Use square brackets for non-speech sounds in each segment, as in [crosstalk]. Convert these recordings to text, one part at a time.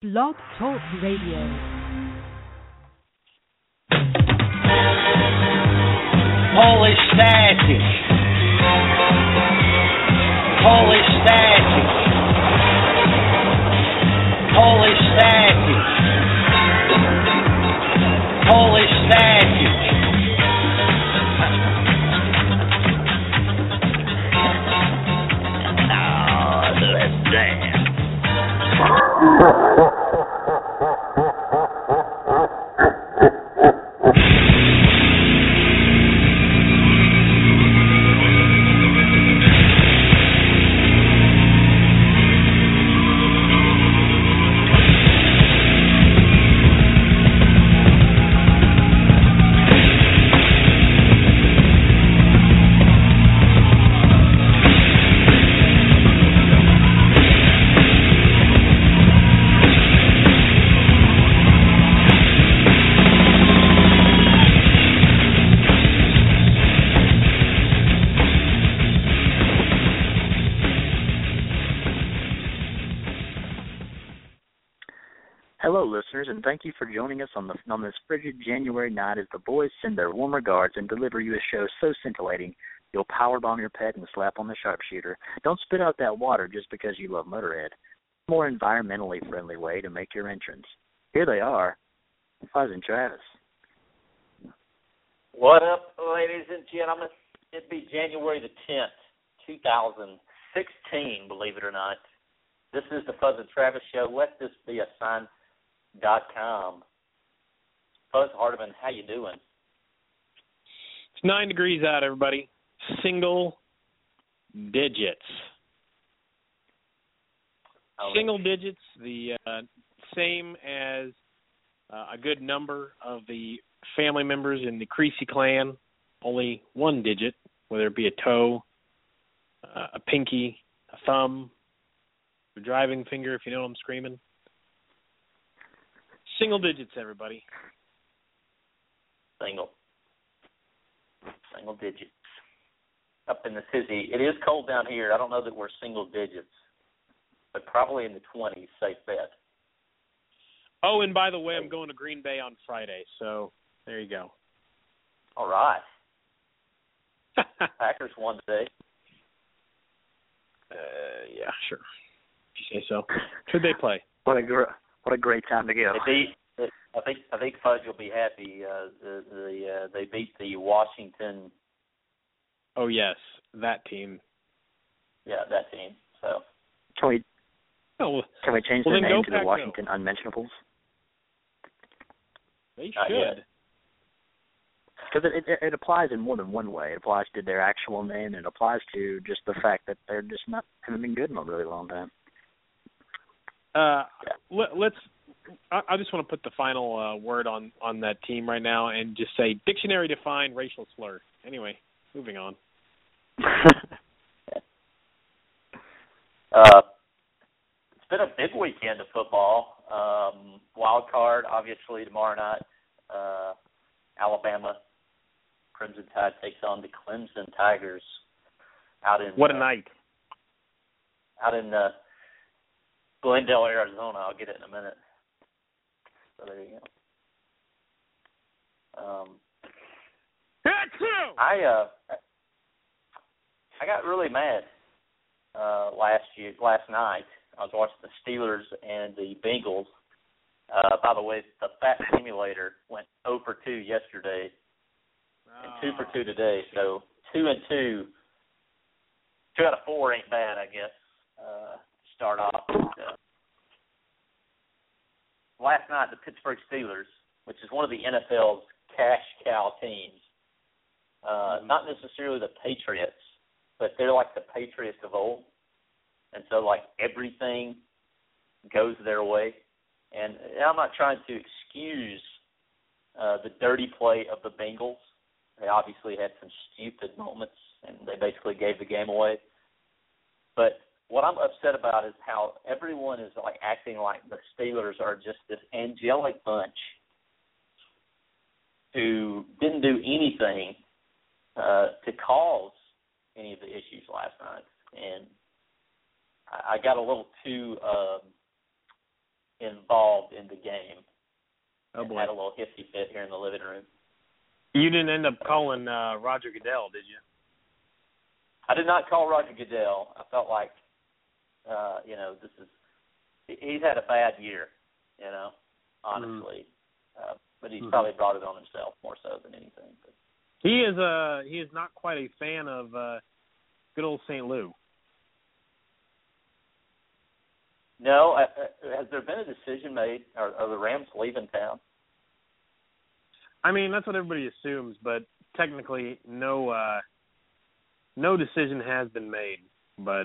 Blog Talk Radio. Holy static. Holy static. Ha, ha, ha. Joining us on the on this frigid January night as the boys send their warm regards and deliver you a show so scintillating you'll power bomb your pet and slap on the sharpshooter. Don't spit out that water just because you love Motorhead. More environmentally friendly way to make your entrance. Here they are, Fuzz and Travis. What up, ladies and gentlemen? It'd be January the 10th, 2016, believe it or not. This is the Fuzz and Travis Show. Let this be a sign dot com. Fuzz Hardiman, how you doing? It's nine degrees out, everybody. Single digits. Oh, Single digits, the uh, same as uh, a good number of the family members in the Creasy clan. Only one digit, whether it be a toe, uh, a pinky, a thumb, a driving finger, if you know what I'm screaming. Single digits, everybody. Single. Single digits. Up in the city. It is cold down here. I don't know that we're single digits, but probably in the 20s, safe bet. Oh, and by the way, I'm going to Green Bay on Friday, so there you go. All right. [laughs] Packers won today. Uh, yeah, sure. If you say so. Should they play? What a gr- what a great time to go. They beat. I think I think Fudge will be happy. Uh, the the uh, they beat the Washington. Oh yes, that team. Yeah, that team. So Can we Oh, can we change well, the name to the Pac-Go. Washington Unmentionables? they should. Because it, it it applies in more than one way. It applies to their actual name, and it applies to just the fact that they're just not haven't been good in a really long time. Uh, let, let's. I, I just want to put the final uh, word on on that team right now, and just say dictionary defined racial slur. Anyway, moving on. [laughs] uh, it's been a big weekend of football. Um, wild card, obviously tomorrow night. Uh, Alabama Crimson Tide takes on the Clemson Tigers out in What a uh, night! out in uh, Glendale, Arizona. I'll get it in a minute. So there you go. Um, I uh, I got really mad uh, last year, last night. I was watching the Steelers and the Bengals. Uh, by the way, the Fat Simulator went 0 for 2 yesterday and 2 for 2 today. So 2 and 2. 2 out of 4 ain't bad, I guess. Uh, start off. Uh, last night, the Pittsburgh Steelers, which is one of the NFL's cash cow teams, uh, not necessarily the Patriots, but they're like the Patriots of old, and so like everything goes their way. And I'm not trying to excuse uh, the dirty play of the Bengals. They obviously had some stupid moments, and they basically gave the game away. But what I'm upset about is how everyone is like acting like the Steelers are just this angelic bunch who didn't do anything uh, to cause any of the issues last night, and I, I got a little too um, involved in the game. Oh and boy. Had a little hissy fit here in the living room. You didn't end up calling uh Roger Goodell, did you? I did not call Roger Goodell. I felt like, uh, you know, this is he's had a bad year, you know, honestly. Uh, but he's Mhm. probably brought it on himself more so than anything. But He is uh he is not quite a fan of uh good old St. Lou. no, uh, uh, has there been a decision made? Are, are the Rams leaving town? I mean, that's what everybody assumes, but technically no uh no decision has been made, but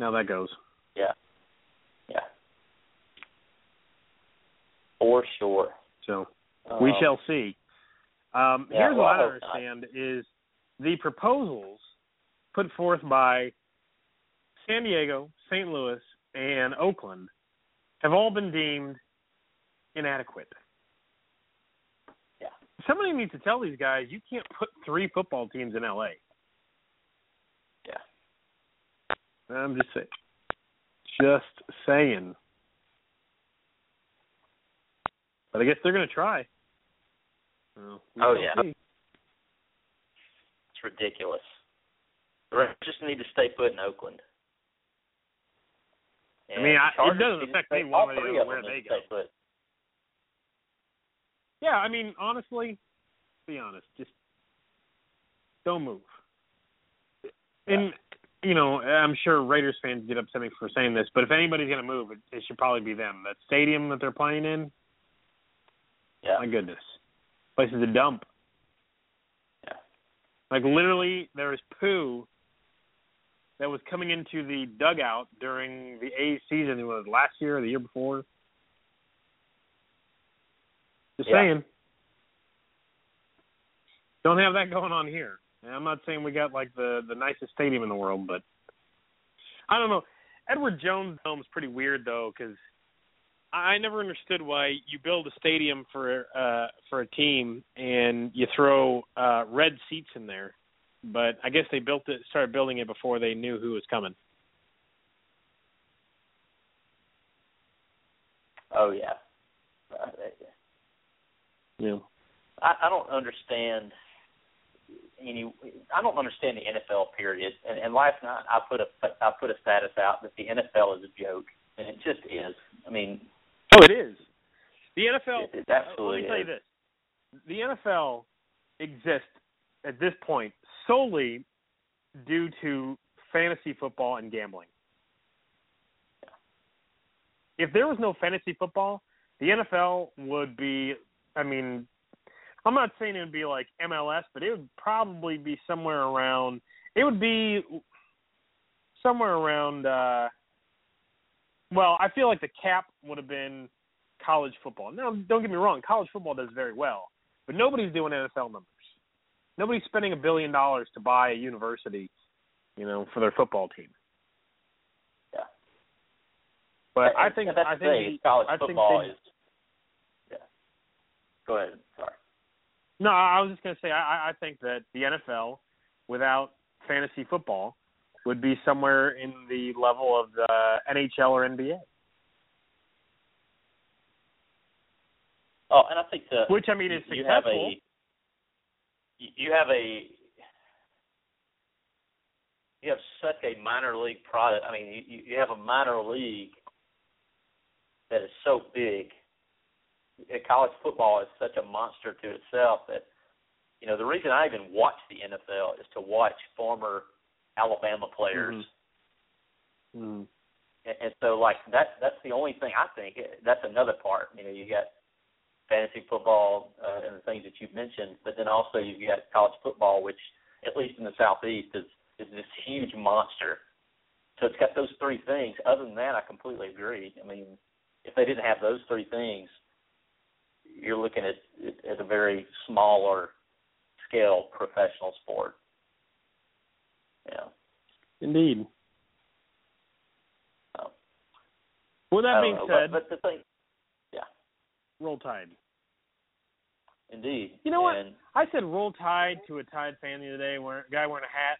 now that goes. Yeah, yeah, for sure. So we Um, shall see. Um, yeah, here's well, what I hope not. understand is the proposals put forth by San Diego, St. Louis, and Oakland have all been deemed inadequate. Yeah. Somebody needs to tell these guys you can't put three football teams in LA. Yeah. I'm just saying. Just saying. But I guess they're going to try. Well, we Oh, yeah. see. It's ridiculous. The Rams just need to stay put in Oakland. I mean, I- it doesn't affect me one way or the other where they go. put. Yeah, I mean, honestly, be honest, just don't move. And you know, I'm sure Raiders fans get upset me for saying this, but if anybody's going to move, it, it should probably be them. That stadium that they're playing in, Yeah. my goodness, place is a dump. Yeah. Like literally, there was poo that was coming into the dugout during the A's season. It was last year or the year before. Just Yeah. saying. Don't have that going on here. And I'm not saying we got like the the nicest stadium in the world, but I don't know. Edward Jones Dome's pretty weird though, because I I never understood why you build a stadium for uh for a team and you throw uh red seats in there. But I guess they built it started building it before they knew who was coming. Oh yeah. Uh, Yeah. I, I don't understand any. I don't understand the NFL period. And, and last night I put a I put a status out that the NFL is a joke, and it just is. I mean, Oh, it is. The NFL. it, it uh, absolutely let me tell you is. this: the NFL exists at this point solely due to fantasy football and gambling. If there was no fantasy football, the NFL would be. I mean, I'm not saying it would be like MLS, but it would probably be somewhere around. It would be somewhere around. uh Well, I feel like the cap would have been college football. Now, don't get me wrong, college football does very well, but nobody's doing NFL numbers. Nobody's spending a billion dollars to buy a university, you know, for their football team. Yeah. But I think that's I think the- college I think football they- is. Yeah. Go ahead. Sorry. No, I was just going to say I, I think that the NFL, without fantasy football, would be somewhere in the level of the NHL or NBA. Oh, and I think the Which I mean is you have a you have a you have such a minor league product. I mean, you you have a minor league that is so big. College football is such a monster to itself that you know the reason I even watch the NFL is to watch former Alabama players. Mm. And, and so like that's that's the only thing I think that's another part. You know, you got fantasy football uh, and the things that you've mentioned, but then also you've got college football, which at least in the southeast is is this huge monster So it's got those three things. Other than that, I completely agree. I mean, if they didn't have those three things, you're looking at at a very smaller scale professional sport. Yeah. Indeed. So, With that being know, said, but, but the thing, roll tide. indeed. You know what? I said roll tide to a tide fan the other day, wearing, guy wearing a hat,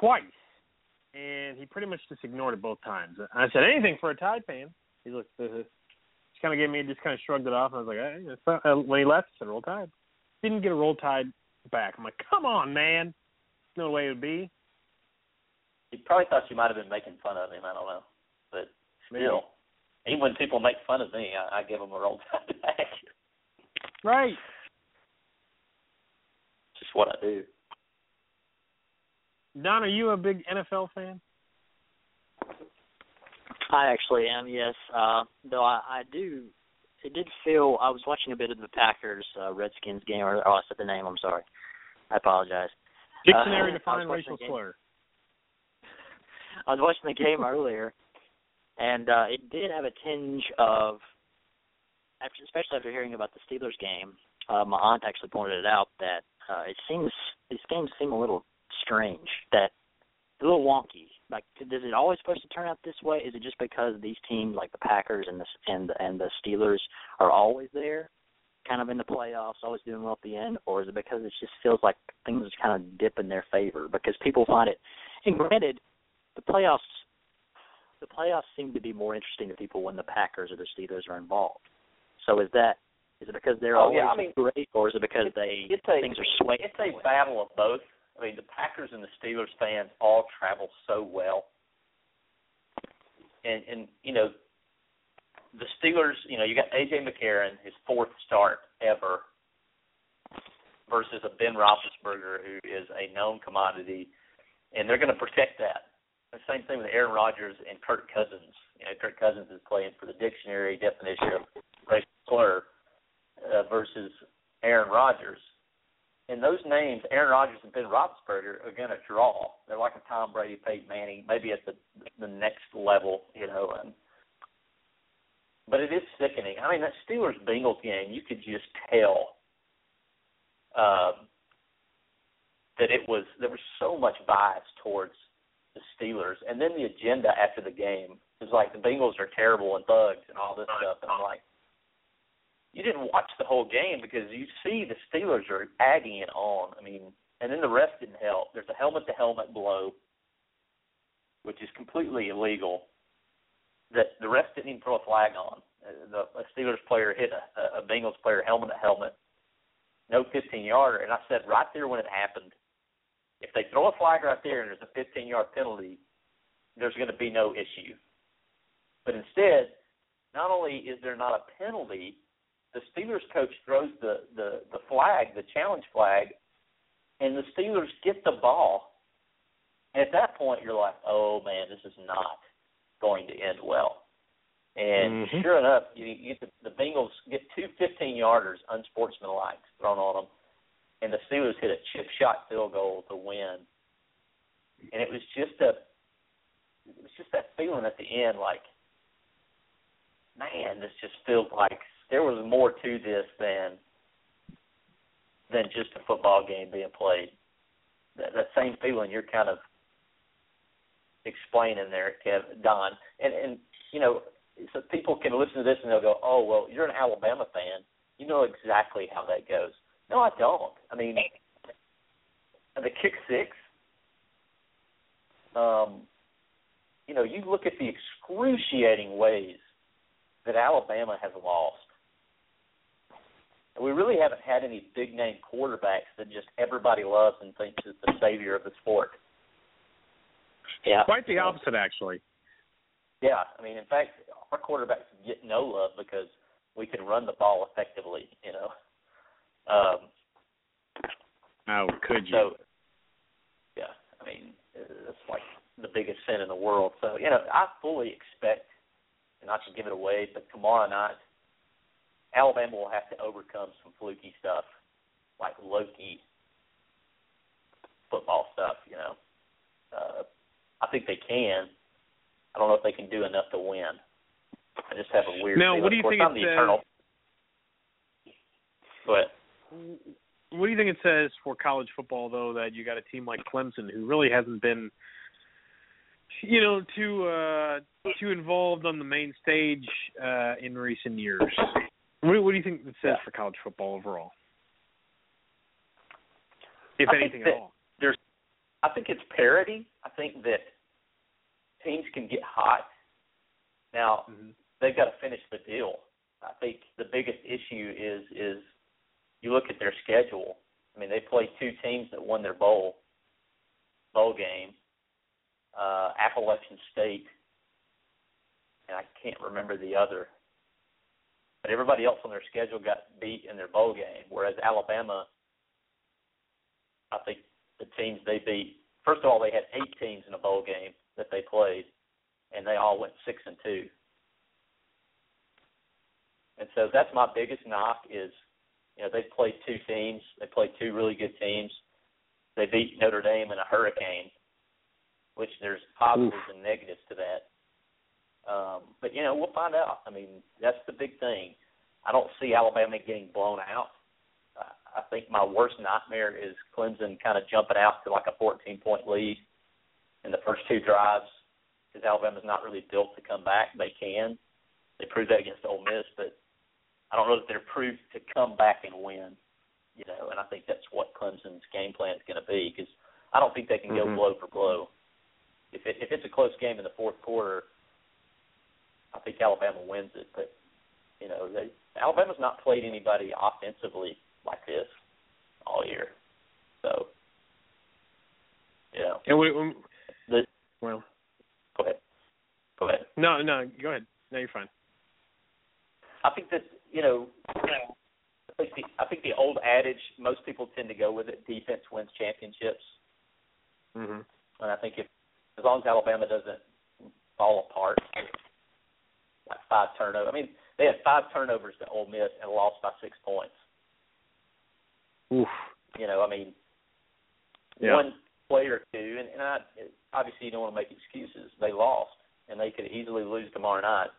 twice, and he pretty much just ignored it both times. I said anything for a tide fan. He looked, uh, just kind of gave me, just kind of shrugged it off, and I was like, hey, it's not, uh, when he left, I said roll tide. Didn't get a roll tide back. I'm like, come on, man. No way it would be. he probably thought you might have been making fun of him. I don't know, but Maybe. still, even when people make fun of me, I, I give them a roll tide [laughs] back. Right. Just what I do. Don, are you a big NFL fan? I actually am, yes. Uh, though I, I do, it did feel. I was watching a bit of the Packers uh, Redskins game. Or oh, I said the name. I'm sorry. I apologize. Dictionary Uh, to find I was racial slur. [laughs] I was watching the game earlier, and uh, it did have a tinge of, after, especially after hearing about the Steelers game. Uh, my aunt actually pointed it out that uh, it seems these games seem a little strange, that a little wonky. Like, does it always supposed to turn out this way? Is it just because these teams, like the Packers and the and and the Steelers, are always there, kind of in the playoffs, always doing well at the end, or is it because it just feels like things just kind of dip in their favor because people find it? And granted, the playoffs the playoffs seem to be more interesting to people when the Packers or the Steelers are involved. So is that is it because they're Oh, always yeah, I mean, great, or is it because they a- things are swaying? It's a battle of both. I mean, the Packers and the Steelers fans all travel so well, and and you know, the Steelers. You know, you got AJ McCarron, his fourth start ever, versus a Ben Roethlisberger who is a known commodity, and they're going to protect that. The same thing with Aaron Rodgers and Kirk Cousins. You know, Kirk Cousins is playing for the dictionary definition of racial slur uh, versus Aaron Rodgers. And those names, Aaron Rodgers and Ben Roethlisberger, are going to draw. They're like a Tom Brady, Peyton Manning, maybe at the the next level, you know. And but it is sickening. I mean, that Steelers Bengals game, you could just tell um, that it was there was so much bias towards the Steelers, and then the agenda after the game is like the Bengals are terrible and thugs and all this stuff. And I'm like, you didn't watch the whole game because you see the Steelers are agging it on. I mean, and then the rest didn't help. There's a helmet to helmet blow, which is completely illegal. That the rest didn't even throw a flag on. The a Steelers player hit a, a Bengals player helmet to helmet, no 15 yarder, and I said right there when it happened, if they throw a flag right there and there's a 15 yard penalty, there's going to be no issue. But instead, not only is there not a penalty, the Steelers coach throws the the the flag, the challenge flag, and the Steelers get the ball. And at that point, you're like, oh man, this is not going to end well. And Mhm. sure enough, you, you get the, the Bengals get two 15 yarders unsportsmanlike thrown on them, and the Steelers hit a chip shot field goal to win. And it was just a, it was just that feeling at the end, like, man, this just feels like there was more to this than than just a football game being played. That, that same feeling you're kind of explaining there, Kev, Don, and and you know, so people can listen to this and they'll go, "Oh, well, you're an Alabama fan. You know exactly how that goes." No, I don't. I mean, the kick six. Um, you know, you look at the excruciating ways that Alabama has lost. We really haven't had any big name quarterbacks that just everybody loves and thinks is the savior of the sport. Yeah. Quite the opposite, actually. Yeah, I mean, in fact, our quarterbacks get no love because we can run the ball effectively. You know, um, Oh, could you? so yeah, I mean, it's like the biggest sin in the world. So you know, I fully expect, and not to give it away, but tomorrow night, Alabama will have to overcome some fluky stuff, like Loki football stuff. You know, uh, I think they can, I don't know if they can do enough to win. I just have a weird. Now, feeling. what do you think I'm it says- eternal. But What do you think it says for college football, though, that you got a team like Clemson who really hasn't been, you know, too uh, too involved on the main stage uh, in recent years? What, what do you think it says Yeah. for college football overall, if I anything at all? I think it's parity. I think that teams can get hot. Now Mm-hmm. they've got to finish the deal. I think the biggest issue is is you look at their schedule. I mean, they played two teams that won their bowl bowl game, uh, Appalachian State, and I can't remember the other. But everybody else on their schedule got beat in their bowl game, whereas Alabama, I think the teams they beat. First of all, they had eight teams in a bowl game that they played, and they all went six and two. And so that's my biggest knock is, you know, they played two teams. They played two really good teams. They beat Notre Dame in a hurricane, which there's positives and negatives to that. Um, but you know, we'll find out. I mean, that's the big thing. I don't see Alabama getting blown out. I think my worst nightmare is Clemson kind of jumping out to like a 14 point lead in the first two drives because Alabama's not really built to come back. They can. They proved that against Ole Miss, but I don't know that they're proved to come back and win. You know, and I think that's what Clemson's game plan is going to be because I don't think they can Mhm. go blow for blow. If it, if it's a close game in the fourth quarter, I think Alabama wins it. But you know, they, Alabama's not played anybody offensively like this all year. So, you know, And we, um, the, well, go ahead. Go ahead. no, no, go ahead. No, you're fine. I think that you know, I think the I think the old adage most people tend to go with it: defense wins championships. hmm And I think if as long as Alabama doesn't fall apart, like five turnovers. I mean, they had five turnovers to Ole Miss and lost by six points. Oof. You know, I mean, Yeah. one play or two, and, and I, obviously you don't want to make excuses. They lost, and they could easily lose tomorrow night.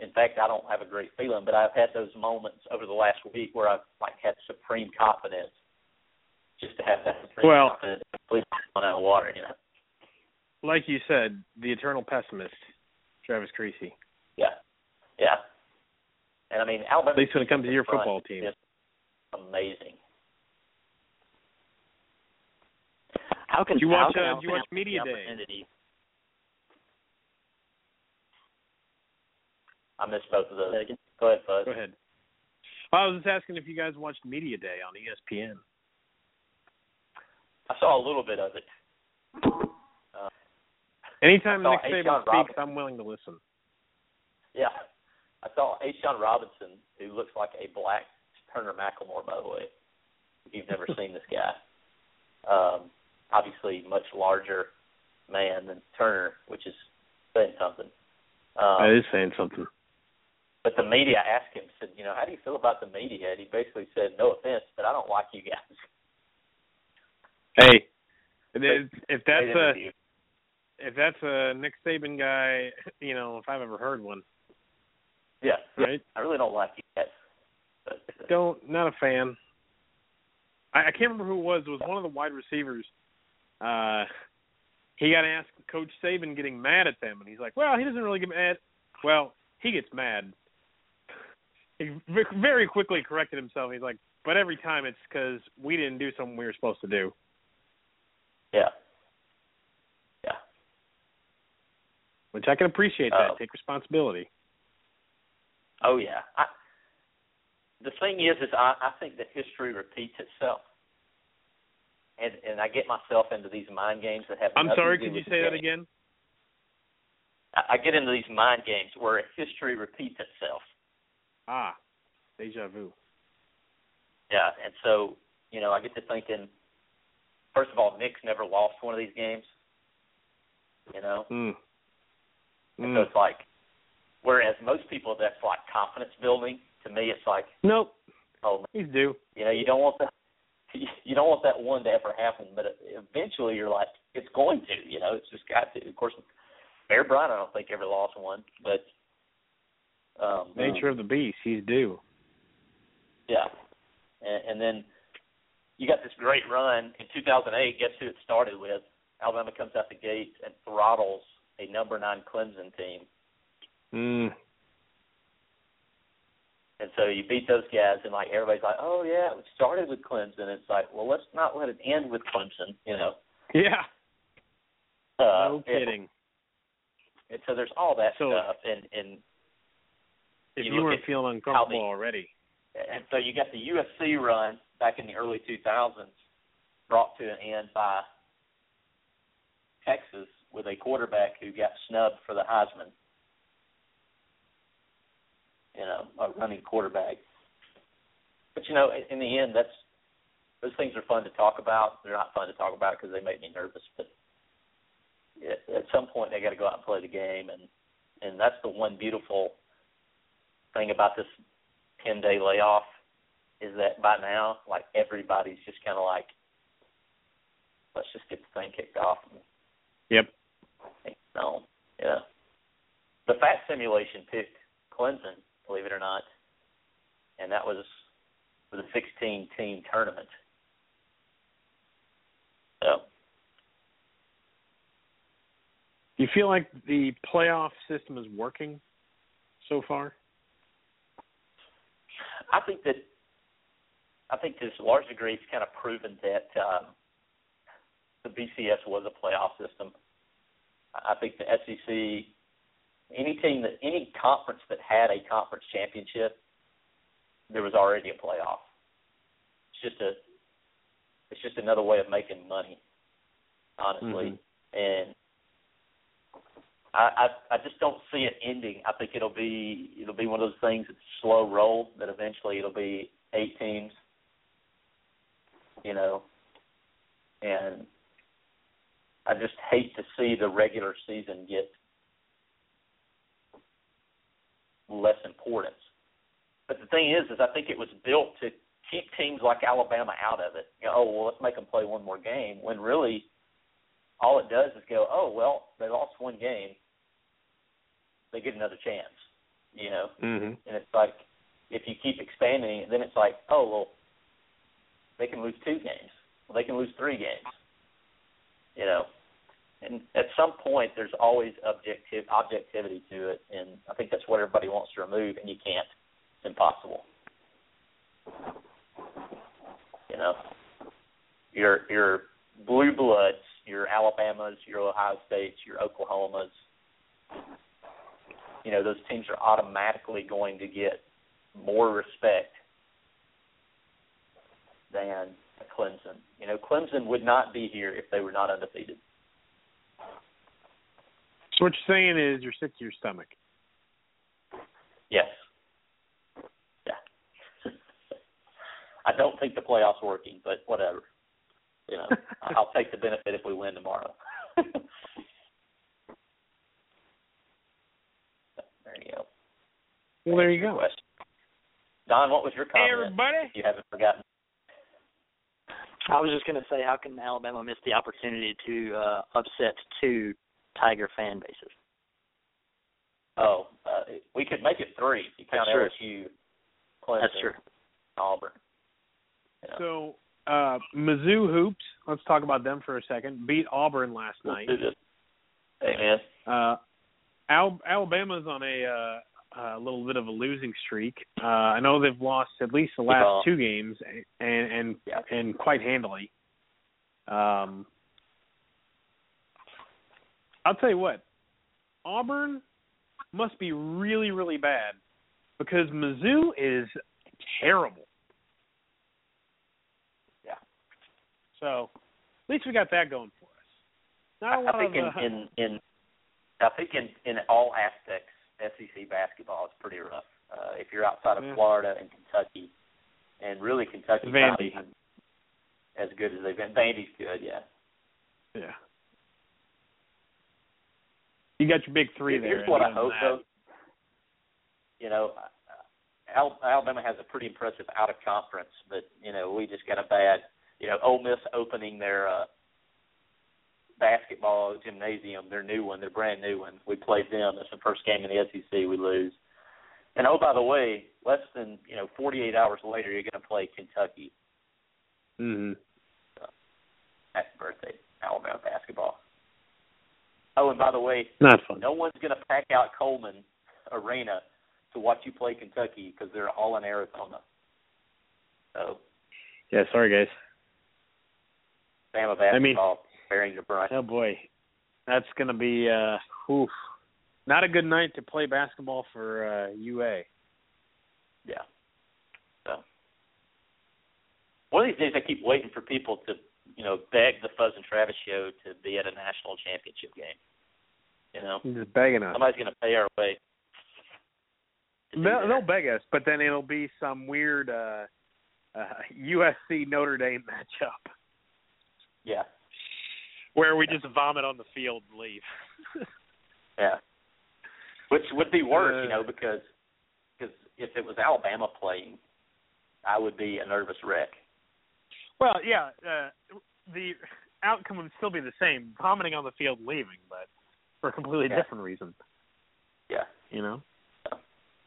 In fact, I don't have a great feeling, but I've had those moments over the last week where I've like had supreme confidence, just to have that supreme Well- confidence completely out of water. You know, Like you said, the eternal pessimist, Travis Creasy. Yeah, yeah. And I mean, Alabama. At least when it comes to your football team. Amazing. How can Did you watch, can uh, did you watch Media Day? I missed both of those. Go ahead, Bud. Go ahead. I was just asking if you guys watched Media Day on ESPN. I saw a little bit of it. Uh, Anytime Nick Saban speaks, Robinson. I'm willing to listen. Yeah, I saw A'Shawn Robinson, who looks like a black Turner McElmore, by the way. If you've never seen this guy, um, obviously much larger man than Turner, which is saying something. Um, that is saying something. But the media asked him, said, you know, how do you feel about the media? And he basically said, no offense, but I don't like you guys. Hey, if, if that's a if that's a Nick Saban guy, [laughs] you know, if I've ever heard one, yeah, right? I really don't like guys. But, Don't not a fan. I, I can't remember who it was. It was one of the wide receivers. Uh, he got asked Coach Saban getting mad at them, and he's like, "Well, he doesn't really get mad. Well, he gets mad." He very quickly corrected himself. He's like, "But every time it's because we didn't do something we were supposed to do." yeah, yeah. Which I can appreciate that. Oh. Take responsibility. Oh yeah. I, the thing is, is I, I think that history repeats itself, and and I get myself into these mind games that have. I'm sorry. Could you say that again? I, I get into these mind games where history repeats itself. Ah, deja vu. Yeah, and so you know, I get to thinking. First of all, Nick's never lost one of these games. You know, Mm. and so Mm. it's like, whereas most people, that's like confidence building. To me, it's like, Nope. oh, He's due. You know, you don't want that. You don't want that one to ever happen, but eventually you're like, it's going to. You know, it's just got to. Of course, Bear Bryant, I don't think ever lost one, but um, Nature of the beast. He's due. Yeah, and, and then you got this great run in 2008. Guess who it started with? Alabama comes out the gate and throttles a number nine Clemson team. Mm. And so you beat those guys, and like everybody's like, "Oh yeah, it started with Clemson." It's like, well, let's not let it end with Clemson, you know. Yeah. Uh, no kidding. And, and so there's all that So- stuff, and and If you you, weren't feeling uncomfortable the- already. and so you got the USC run back in the early 2000s, brought to an end by Texas with a quarterback who got snubbed for the Heisman. You know, a running quarterback. But you know, in, in the end, that's those things are fun to talk about. They're not fun to talk about because they make me nervous. But at, some point, they got to go out and play the game, and and that's the one beautiful thing about this 10 day layoff is that by now, like everybody's just kind of like, let's just get the thing kicked off. And, Yep. no, yeah. The fat simulation picked Clemson, believe it or not, and that was for the 16 team tournament. So Do You feel like the playoff system is working so far? I think that I think to a large degree it's kind of proven that um, the BCS was a playoff system. I think the SEC, any team that any conference that had a conference championship, there was already a playoff. It's just a it's just another way of making money, honestly. Mm-hmm. And I, I I just don't see it ending. I think it'll be it'll be one of those things that's a slow roll that eventually it'll be eight teams. You know. And I just hate to see the regular season get less importance. But the thing is, is I think it was built to keep teams like Alabama out of it. You know, oh well, let's make them play one more game. When really, all it does is go, oh well, they lost one game. They get another chance. You know, Mm-hmm. and it's like if you keep expanding it, then it's like, oh well, they can lose two games. Well, they can lose three games. You know, and at some point, there's always objective objectivity to it, and I think that's what everybody wants to remove, and you can't. It's impossible. You know, your your blue bloods, your Alabamas, your Ohio States, your Oklahomas. You know, those teams are automatically going to get more respect than Clemson. You know, Clemson would not be here if they were not undefeated. So what you're saying is you're sick to your stomach. Yes. Yeah. I don't think the playoffs working, but whatever. You know, [laughs] I'll take the benefit if we win tomorrow. [laughs] there you go. Well, there you go. Question. Don, what was your Hey, comment? everybody. You haven't forgotten. I was just going to say, how can Alabama miss the opportunity to uh, upset two Tiger fan bases? Oh, uh, we could make it three. if You count That's LSU, Clemson, That's true. Auburn. You know. So uh Mizzou hoops. Let's talk about them for a second. Beat Auburn last night. Let's do. Hey man, Uh, Al- Alabama's on a uh, a little bit of a losing streak. Uh, I know they've lost at least the last two games, and and Yeah. and quite handily. Um, I'll tell you what, Auburn must be really really bad because Mizzou is terrible. Yeah. So at least we got that going for us. Not a I, lot I think of uh, in, in in I think in in all aspects, SEC basketball is pretty rough. Uh, if you're outside of Yeah. Florida and Kentucky, and really Kentucky's not Vandy. even as good as they've been. Vandy's good, yeah. Yeah. You got your big three there. Here's what I hope, though. You know, Alabama has a pretty impressive out of conference, but you know we just got a bad. You know, Ole Miss opening their uh, basketball gymnasium, their new one, their brand new one. We played them. That's the first game in the SEC. We lose. And oh, by the way, less than you know 48 hours later, you're going to play Kentucky. Mm-hmm. Happy birthday, Alabama basketball. Oh, and by the way, Not fun. no one's going to pack out Coleman Arena to watch you play Kentucky because they're all in Arizona. So, Yeah, sorry guys. Bama basketball mean- bearing the brunt. Oh boy, that's gonna be uh, oof, not a good night to play basketball for uh, UA. Yeah. So one of these days, I keep waiting for people to, you know, beg the Fuzz and Travis show to be at a national championship game. You know, He's just begging us. somebody's going to pay our way. They'll, they'll beg us, but then it'll be some weird uh, uh, USC Notre Dame matchup Yeah, where we just vomit on the field and leave. [laughs] yeah. Which would be worse, you Uh. know, because because if it was Alabama playing, I would be a nervous wreck. Well, yeah, uh, the outcome would still be the same, vomiting on the field leaving, but for a completely Yeah. different reason. Yeah. you know.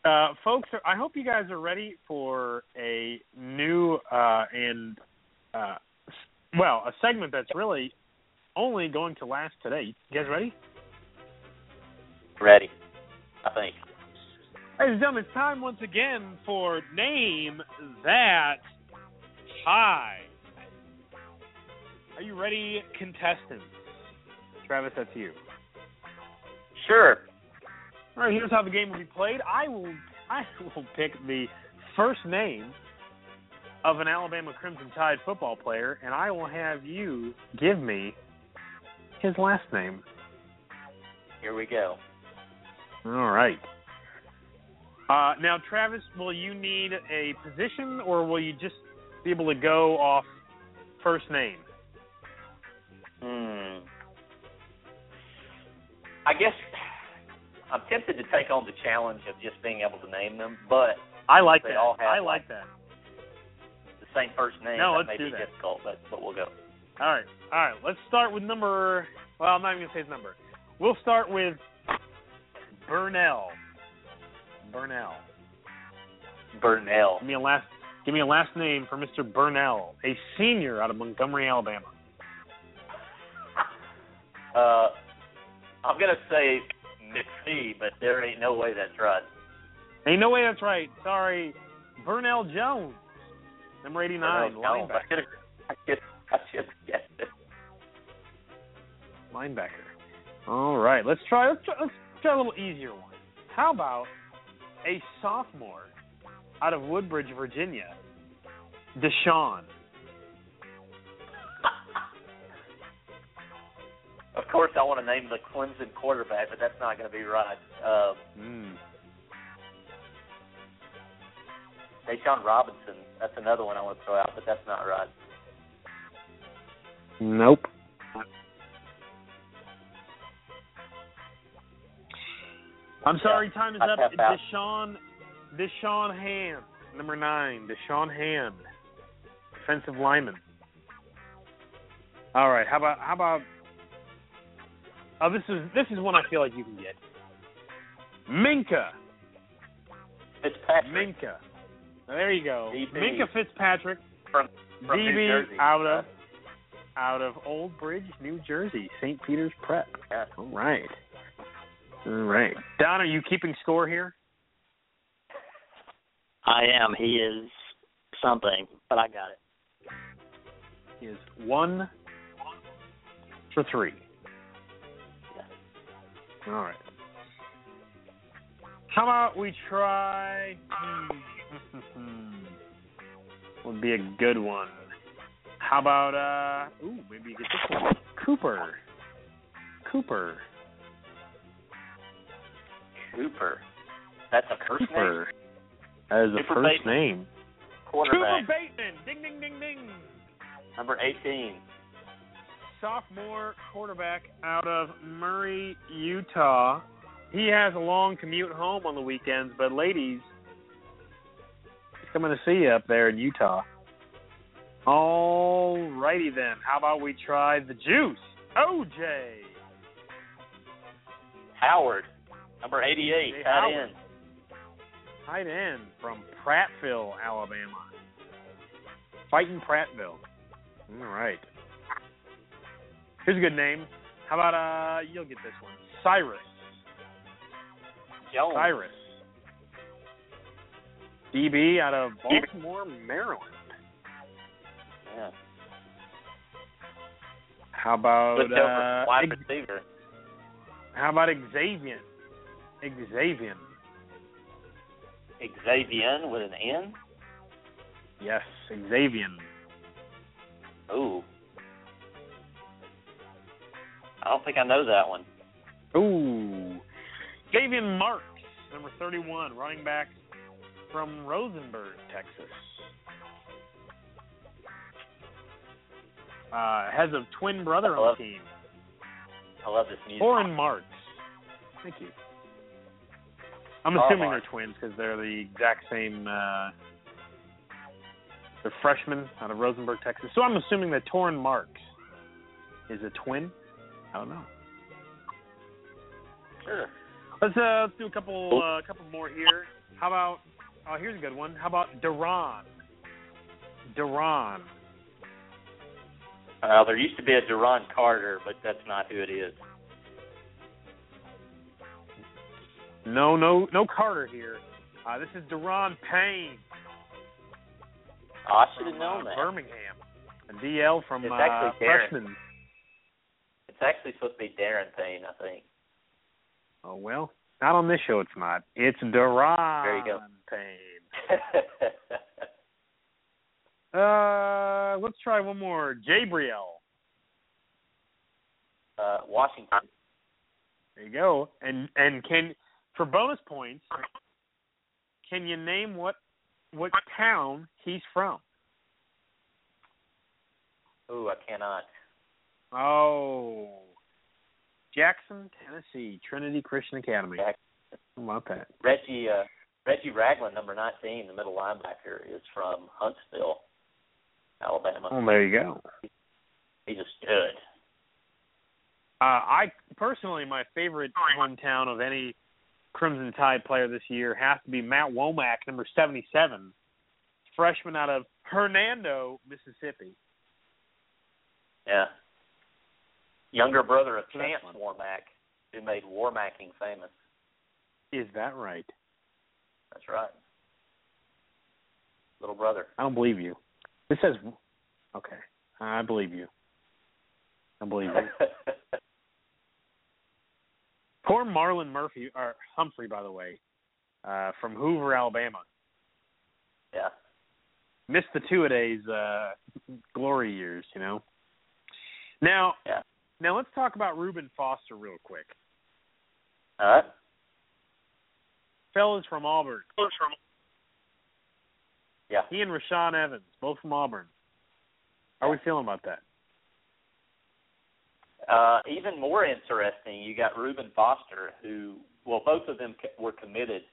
Uh, folks, I hope you guys are ready for a new uh, and uh, well, a segment that's really only going to last today. You guys ready? Ready, I think. Ladies and gentlemen, it's time once again for Name That High. Are you ready, contestants? Travis, that's you. Sure. All right, here's how the game will be played. I will I will pick the first name of an Alabama Crimson Tide football player, and I will have you give me his last name. Here we go. All right. Uh, now, Travis, will you need a position, or will you just be able to go off first name? Hmm. I guess I'm tempted to take on the challenge of just being able to name them, but I like They that. all have, I like- like that. the same first name No, that let's may do be that. difficult, but but we'll go. All right, all right. Let's start with number. Well, I'm not even gonna say his number. We'll start with Burnell. Burnell. Burnell. Give me a last. Give me a last name for Mr. Burnell, a senior out of Montgomery, Alabama. Uh, I'm gonna say McPhee, but there ain't no way that's right. Ain't no way that's right. Sorry, Burnell Jones, number 89, Burnell Jones. I linebacker. should I should have guessed it. Linebacker. All right, let's try. Let's try, let's try a little easier one. How about a sophomore out of Woodbridge, Virginia, Da'Shawn? Of course, I want to name the Clemson quarterback, but that's not going to be right. Uh, Mm. Deshaun Robinson. That's another one I want to throw out, but that's not right. Nope. I'm sorry, time is I up. Da'Shawn, Da'Shawn Hand, number nine, Da'Shawn Hand, defensive lineman. All right, how about how about? Oh, this is this is one I feel like you can get. Minkah, Fitzpatrick Minkah. There you go. DB. Minkah Fitzpatrick, from from DB New Jersey. out of out of Old Bridge, New Jersey, St. Peter's Prep. Yeah. All right. All right. Don, are you keeping score here? I am. He is something, but I got it. He is one for three. All right. How about we try? Hmm. [laughs] Would be a good one. How about uh? Ooh, maybe you get this one. Cooper. Cooper. Cooper. That's a first name. Cooper. That is a Cooper first Bateman. name. Cooper Quarterback. Bateman. Ding ding ding ding. Number 18. Sophomore quarterback out of Murray, Utah. He has a long commute home on the weekends, but ladies, he's coming to see you up there in Utah. All righty then. How about we try the juice? OJ. Howard, number 88, Jay tight Howard. end. Tight end from Prattville, Alabama. Fighting Prattville. All right. Here's a good name. How about uh you'll get this one. Cyrus. Jones. Cyrus. DB out of Baltimore, Maryland. Yeah. How about uh, wide receiver. how about Xavier? Xavier. Xavier with an N. Yes, Xavier. Ooh. I don't think I know that one. Ooh. Xavier Marks, number 31, running back from Rosenberg, Texas. Uh, has a twin brother on love- the team. I love this music. Oren Marks. Thank you. I'm assuming they're twins because they're the exact same. Uh, they're freshmen out of Rosenberg, Texas. So I'm assuming that Torin Marks is a twin. I don't know. Sure. Let's uh, let's do a couple uh, couple more here. How about? Oh, here's a good one. How about Da'Ron? Da'Ron. Uh, there used to be a Duron Carter, but that's not who it is. No, no, no Carter here. Uh, this is Da'Ron Payne. Oh, I should have known uh, that. Birmingham. A DL from It's uh, freshman. It's actually supposed to be Darren Payne, I think. Oh well, not on this show. It's not. It's Da'Ron There you go. Payne. [laughs] Uh, let's try one more. Jabriel. uh, Washington. There you go. And and can for bonus points, can you name what what town he's from? Ooh, I cannot. Oh, Jackson, Tennessee, Trinity Christian Academy. How about that? Reggie uh, Reggie Ragland, number 19, the middle linebacker, is from Huntsville, Alabama. Oh, there you go. He's a stud. Uh, I personally, my favorite hometown of any Crimson Tide player this year has to be Matt Womack, number seventy-seven, freshman out of Hernando, Mississippi. Yeah. Younger brother of Chance. Warmack, who made Warmacking famous. Is that right? That's right. Little brother. I don't believe you. This says, okay, I believe you. I believe you. [laughs] Poor Marlon Murphy or Humphrey, by the way, uh, from Hoover, Alabama, yeah. missed the two a days uh, glory years. You know. Now, Yeah. Now let's talk about Reuben Foster real quick. All right. Fellas from Auburn. Fellas from Yeah. He and Rashaan Evans, both from Auburn. How are we feeling about that? Uh, even more interesting, you got Reuben Foster, who, well, both of them co- were committed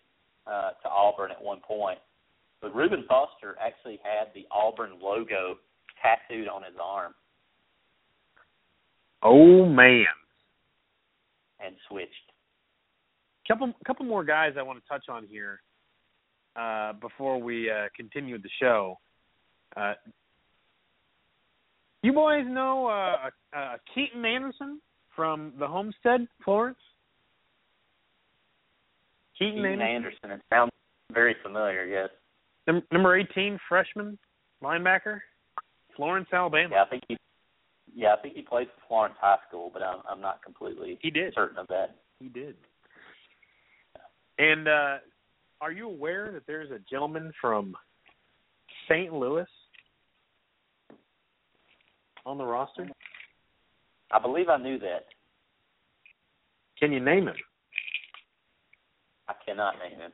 uh, to Auburn at one point. But Reuben Foster actually had the Auburn logo tattooed on his arm Oh man. and switched. couple couple more guys I want to touch on here uh, before we uh, continue with the show. Uh, you boys know uh, uh, Keaton Anderson from the Homestead, Florence. Keaton, Keaton Anderson, Anderson. It sounds very familiar, yes. num- number eighteen, freshman linebacker, Florence, Alabama. Yeah, I think he. Yeah, I think he played for Florence High School, but I'm I'm not completely He did. certain of that. He did. And uh, are you aware that there's a gentleman from St. Louis on the roster? I believe I knew that. Can you name him? I cannot name him.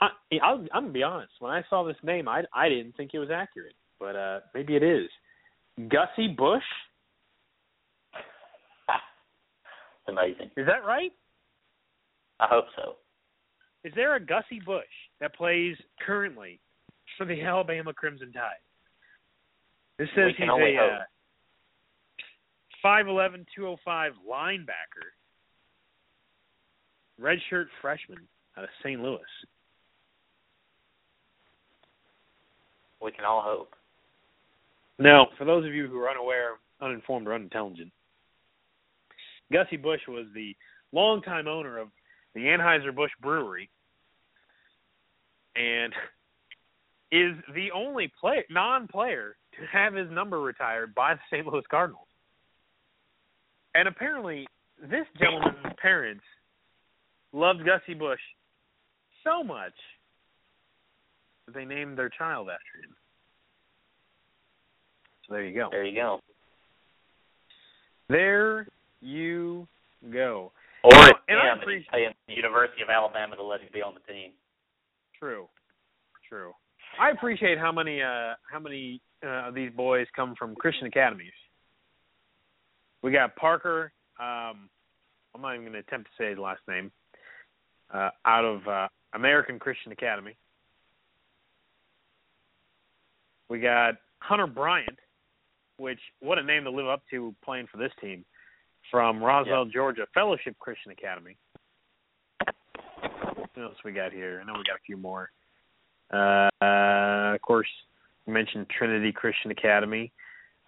I, I'll, I'm gonna be honest. When I saw this name, I I didn't think it was accurate, but uh, maybe it is. Gussie Busch, [laughs] amazing. is that right? I hope so. Is there a Gussie Busch that plays currently for the Alabama Crimson Tide? This says he's a. Uh, 5'11", 205 linebacker, redshirt freshman out of St. Louis. We can all hope. Now, for those of you who are unaware, uninformed, or unintelligent, Gussie Busch was the longtime owner of the Anheuser-Busch Brewery and is the only play, non-player to have his number retired by the St. Louis Cardinals. And apparently, this gentleman's parents loved Gussie Busch so much that they named their child after him. So there you go. There you go. There you go. Or it's and I appreciate- paying the University of Alabama to let him be on the team. True. True. I appreciate how many uh how many uh, of these boys come from Christian academies. We got Parker, um I'm not even gonna attempt to say his last name. Uh out of uh American Christian Academy. We got Hunter Bryant, which what a name to live up to playing for this team from Roswell, Georgia Fellowship Christian Academy. What else we got here? I know we got a few more. Uh, of course, we mentioned Trinity Christian Academy.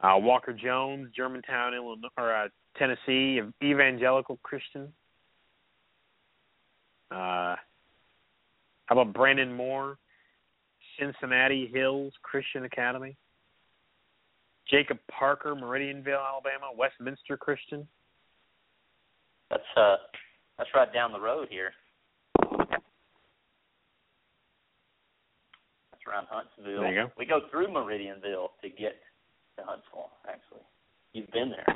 Uh, Walker Jones, Germantown, Illinois, or uh, Tennessee, Evangelical Christian. Uh, how about Brandon Moore, Cincinnati Hills Christian Academy? Jacob Parker, Meridianville, Alabama, Westminster Christian. That's uh that's right down the road here. That's around Huntsville. There you go. We go through Meridianville to get to Huntsville, actually. You've been there.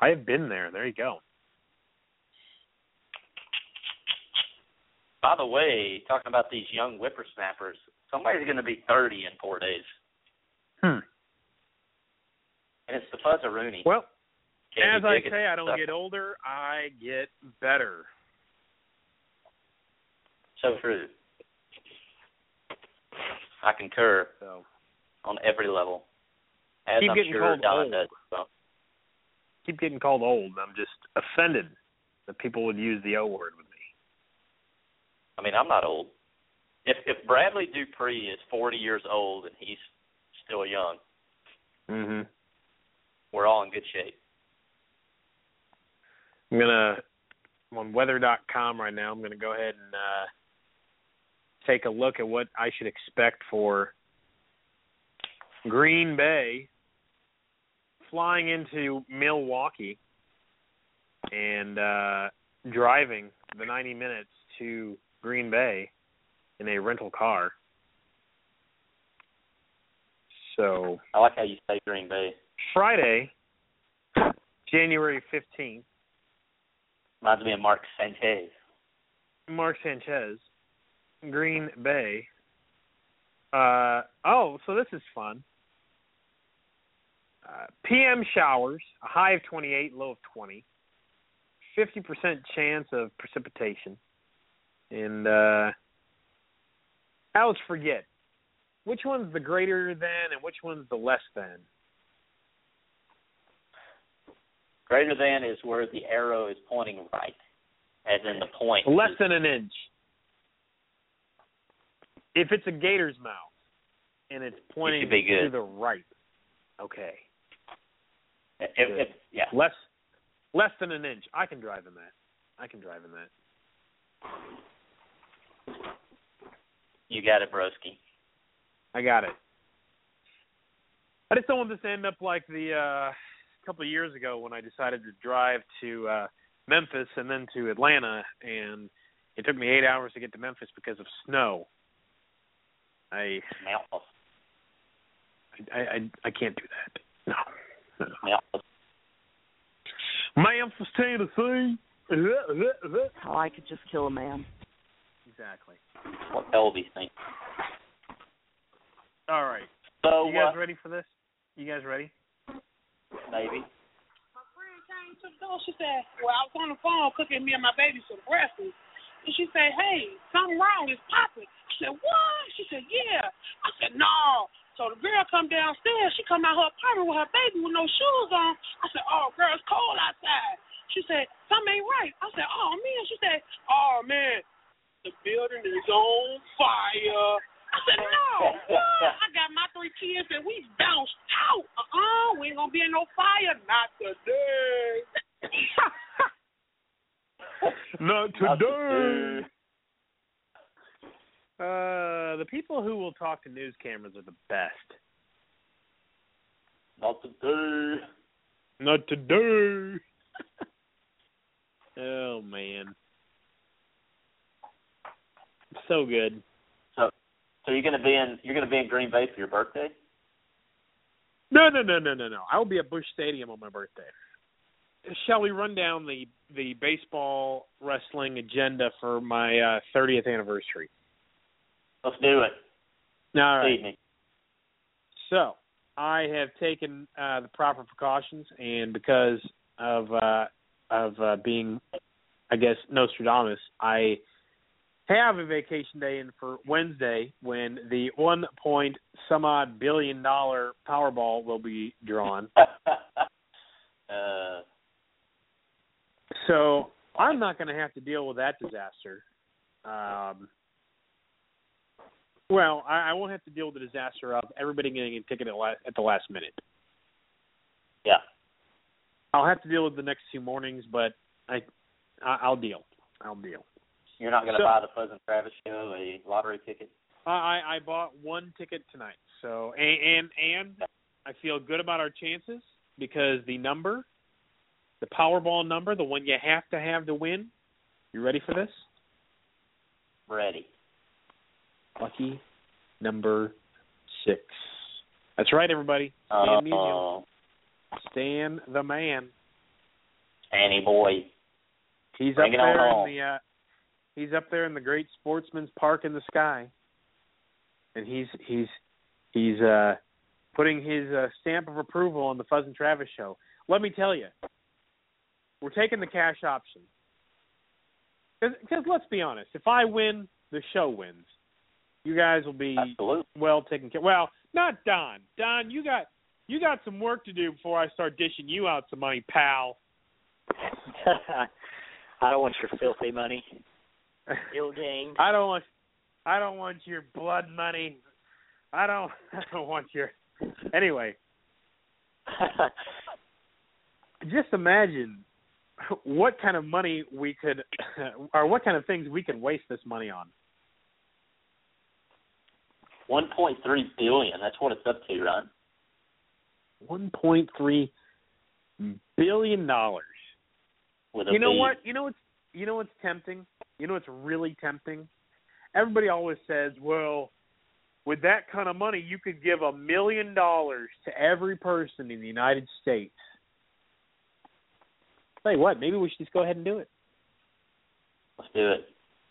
I have been there. There you go. By the way, talking about these young whippersnappers, somebody's going to be 30 in four days, Hmm. And it's the Fuzzaroonie. Well, Katie as I say, I don't stuff. get older, I get better. so true. I concur So on every level, as Keep I'm getting sure called Don old. does. well. keep getting called old. I'm just offended that people would use the O word with me. I mean, I'm not old. If if Bradley Dupree is 40 years old and he's still young, Mm-hmm. We're all in good shape. I'm gonna I'm on weather.com right now. I'm gonna go ahead and uh, take a look at what I should expect for Green Bay flying into Milwaukee and uh, driving the 90 minutes to Green Bay in a rental car. So I like how you say Green Bay. Friday, January 15th, Reminds me of Mark Sanchez. Mark Sanchez, Green Bay. Uh, oh, so this is fun. Uh, PM showers, a high of 28, low of 20. 50% chance of precipitation. And uh, let's forget. Which one's the greater than and which one's the less than? Greater than is where the arrow is pointing right, as in the point. Less than an inch. If it's a gator's mouth and it's pointing good. to the right, okay. If, if, yeah, Less less than an inch. I can drive in that. I can drive in that. you got it, broski. I got it. I just don't want this to end up like the uh couple of years ago when I decided to drive to uh Memphis and then to Atlanta and it took me eight hours to get to Memphis because of snow. I I I, I can't do that. No. no. Mountainous. Memphis, Tennessee. How I could just kill a man. Exactly. What Elvis thinks. All right. So, You guys uh, ready for this? You guys ready? Maybe. my friend came to the door. She said, "Well, I was on the phone cooking me and my baby some breakfast." And she said, "Hey, something wrong. It's popping." I said, "What?" She said, "Yeah." I said, "No." So the girl come downstairs. She come out her apartment with her baby with no shoes on. I said, "Oh, girl, it's cold outside." She said, "Something ain't right." I said, "Oh man." She said, "Oh man, the building is on fire." I said, "No, what? I got my three kids and we bounced out. Uh-uh, we ain't gonna be in no fire. Not today." [laughs] Not today. Uh, the people who will talk to news cameras are the best. Not today. Not today. [laughs] oh man, so good. So, you're gonna be in you're gonna be in Green Bay for your birthday? No, no, no, no, no, no. I will be at Busch Stadium on my birthday. Shall we run down the the baseball wrestling agenda for my uh, 30th anniversary? Let's do it. All right. Me. So I have taken uh, the proper precautions, and because of uh, of uh, being, I guess, Nostradamus, I have a vacation day in for Wednesday when the one point some odd billion dollar Powerball will be drawn. [laughs] uh, So I'm not going to have to deal with that disaster. Um, well, I, I won't have to deal with the disaster of everybody getting a ticket at, la- at the last minute. yeah. I'll have to deal with the next two mornings, but I, I I'll deal. I'll deal. You're not gonna So- buy the and Travis show a lottery ticket? I I bought one ticket tonight, so and and and I feel good about our chances because the number, the Powerball number, the one you have to have to win. You ready for this? Ready. Lucky number six. That's right, everybody. Stan Stan the man. Annie boy. He's Bring up there in the uh he's up there in the great sportsman's park in the sky. And he's he's he's uh putting his uh, stamp of approval on the Fuzz and Travis show. Let me tell you, we're taking the cash option. Because let's be honest, if I win, the show wins. You guys will be Absolutely. well taken care. Well, not Don. Don, you got you got some work to do before I start dishing you out some money, pal. [laughs] I don't want your filthy money. [laughs] Ill gained. I don't want I don't want your blood money. I don't [laughs] I don't want your anyway. [laughs] Just imagine what kind of money we could or what kind of things we could waste this money on. One point three billion. That's what it's up to, Ron. One point three billion dollars. You know B. what? You know what's you know what's tempting? You know what's really tempting? Everybody always says, "Well, with that kind of money, you could give a million dollars to every person in the United States." Tell you what, maybe we should just go ahead and do it. Let's do it.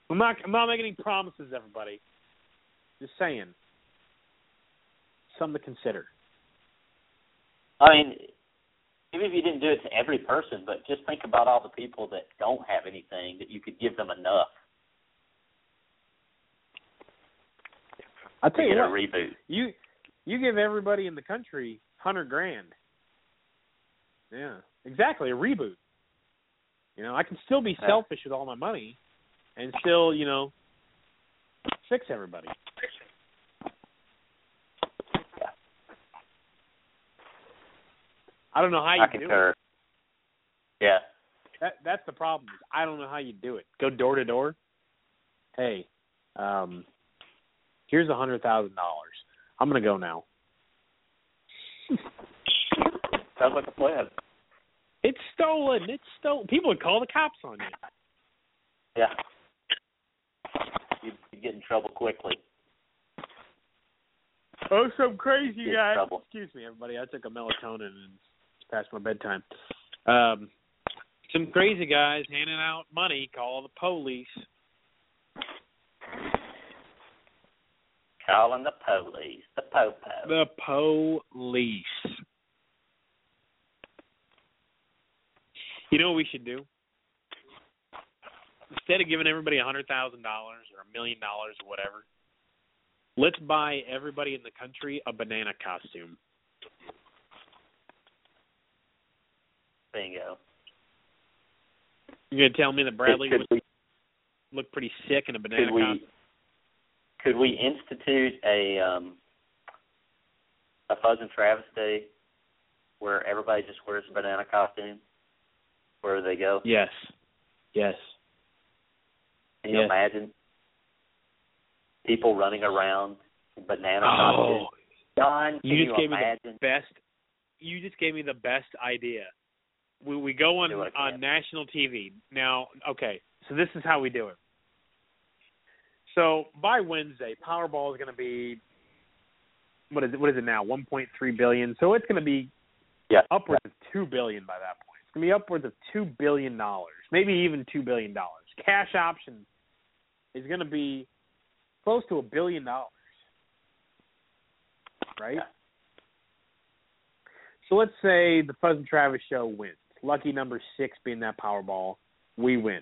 I'm not I'm not making any promises, everybody. Just saying. Something to consider. I mean, even if you didn't do it to every person, but just think about all the people that don't have anything that you could give them enough I'll to tell get you a what. reboot. You you give everybody in the country hundred grand. Yeah, exactly. A reboot. You know, I can still be selfish with all my money, and still, you know, fix everybody. I don't know how you I do it. Yeah. That that's the problem. I don't know how you do it. Go door to door. Hey, um, here's a hundred thousand dollars. I'm gonna go now. Sounds like a plan. It's stolen. It's stolen. People would call the cops on you. Yeah. You you get in trouble quickly. Oh, some crazy guy. Excuse me, everybody. I took a melatonin and past my bedtime. Um, some crazy guys handing out money. Call the police. Calling the police. The popo. The police. You know what we should do? Instead of giving everybody a hundred thousand dollars or a million dollars or whatever, Let's buy everybody in the country a banana costume. Bingo. You're gonna tell me that Bradley could, could look pretty sick in a banana could we costume? could we institute a um a Fuzz and Travis Day where everybody just wears a banana costume wherever they go? Yes. Yes. Can you Yes. imagine people running around in banana Oh, costumes? Don, can you just gave me the best. You just gave me the best idea. We we go on on national TV now. Okay, so this is how we do it. So by Wednesday, Powerball is going to be what is it? What is it now? 1.3 billion. So it's going to be Yeah. upwards of two billion by that point. It's going to be upwards of two billion dollars, maybe even two billion dollars. Cash option is going to be close to a billion dollars, right? Yeah. So let's say the Fuzz and Travis show wins. Lucky number six being that Powerball, we win.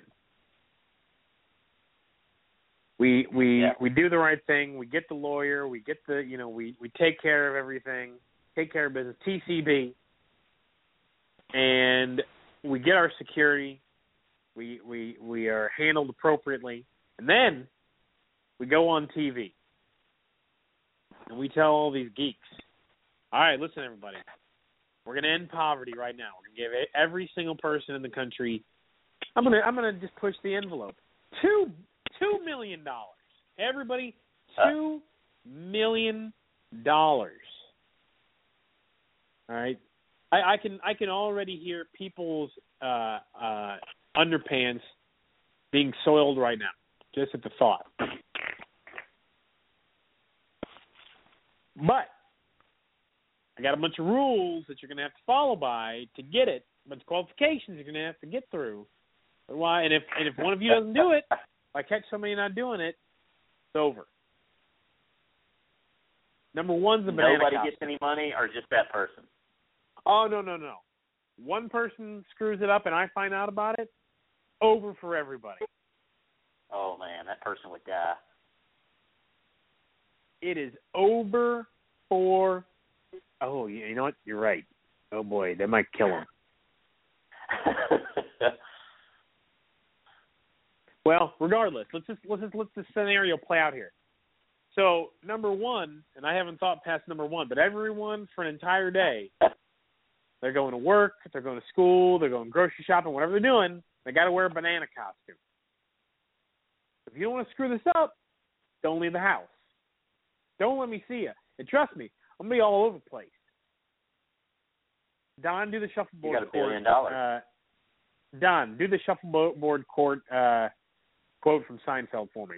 We we Yeah. we do the right thing. We get the lawyer. We get the you know we we take care of everything. Take care of business. TCB. And we get our security. We we we are handled appropriately, and then we go on TV and we tell all these geeks, all right, listen, everybody, we're gonna end poverty right now. We're gonna give every single person in the country. I'm gonna I'm gonna just push the envelope. Two two million dollars. Everybody, two million dollars. All right. I, I can I can already hear people's uh, uh, underpants being soiled right now, just at the thought. But I got a bunch of rules that you're going to have to follow by to get it. A bunch of qualifications you're going to have to get through. Why? And if and if one of you doesn't do it, if I catch somebody not doing it, it's over. Number one's the banana Nobody costume. gets any money, or just that person. Oh no no no! One person screws it up and I find out about it. Over for everybody. Oh man, that person would die. It is over for. Oh, you know what? You're right. Oh boy, they might kill him. [laughs] Well, regardless, let's just let's just let this scenario play out here. So number one, and I haven't thought past number one, but everyone for an entire day, they're going to work, they're going to school, they're going grocery shopping, whatever they're doing, they got to wear a banana costume. If you don't want to screw this up, don't leave the house. Don't let me see you. And trust me, I'm gonna be all over the place. Don, do the shuffleboard. You got a court, billion dollars. Uh, Don, do the shuffleboard court uh, quote from Seinfeld for me.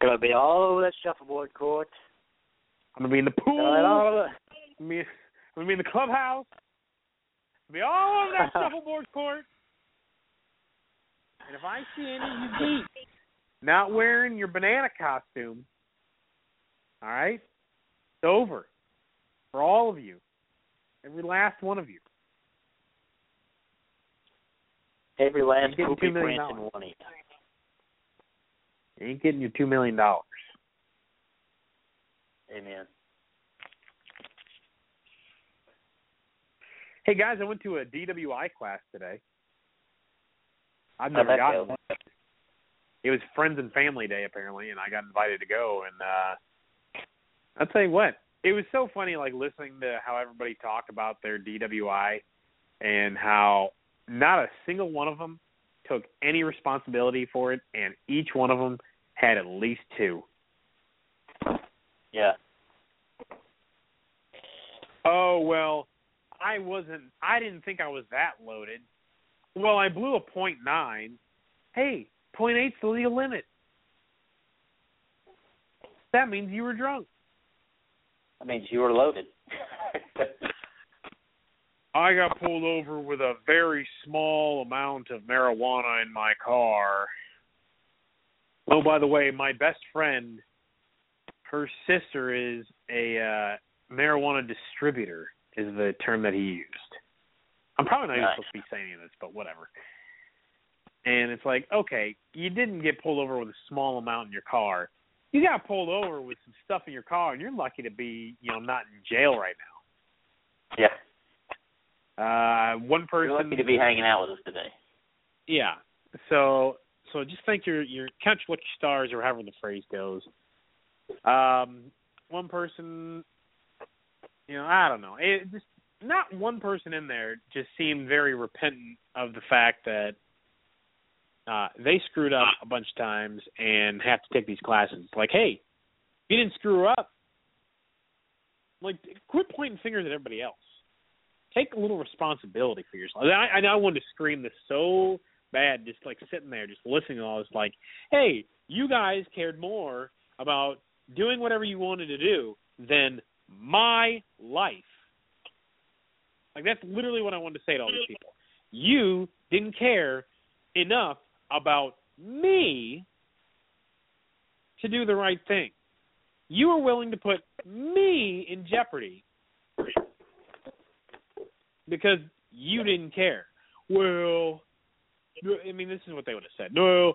Gonna be all over that shuffleboard court. I'm gonna be in the pool. I'm gonna be, I'm gonna be in the clubhouse. I'm gonna be all over that [laughs] shuffleboard court. And if I see any of you geeks not wearing your banana costume, all right, it's over for all of you, every last one of you. Every last poopy $2 million in one eat. You ain't getting your two million dollars. Amen. Hey guys, I went to a DWI class today. I've never gotten one. It was Friends and Family Day apparently, and I got invited to go. And uh I'll tell you what, it was so funny, like listening to how everybody talked about their DWI and how not a single one of them took any responsibility for it, and each one of them had at least two. Yeah. Oh well, I wasn't. I didn't think I was that loaded. Well, I blew a point nine. Hey, point eight's the legal limit. That means you were drunk. That means you were loaded. [laughs] I got pulled over with a very small amount of marijuana in my car. Oh, by the way, my best friend, her sister is a uh marijuana distributor is the term that he used. I'm probably not even Nice. supposed to be saying this, but whatever. And it's like, okay, you didn't get pulled over with a small amount in your car. You got pulled over with some stuff in your car, and you're lucky to be, you know, not in jail right now. Yeah. Uh, one person. You're lucky to be hanging out with us today. Yeah. So so just think your your count your stars or however the phrase goes. Um, one person, you know, I don't know. It just not one person in there just seemed very repentant of the fact that uh they screwed up a bunch of times and have to take these classes. Like, hey, you didn't screw up. Like, quit pointing fingers at everybody else. Take a little responsibility for yourself. I, I know I wanted to scream this so bad, just like sitting there, just listening to all this. Like, hey, you guys cared more about doing whatever you wanted to do than my life. Like that's literally what I wanted to say to all these people. You didn't care enough about me to do the right thing. You were willing to put me in jeopardy because you didn't care. Well, I mean, this is what they would have said. No,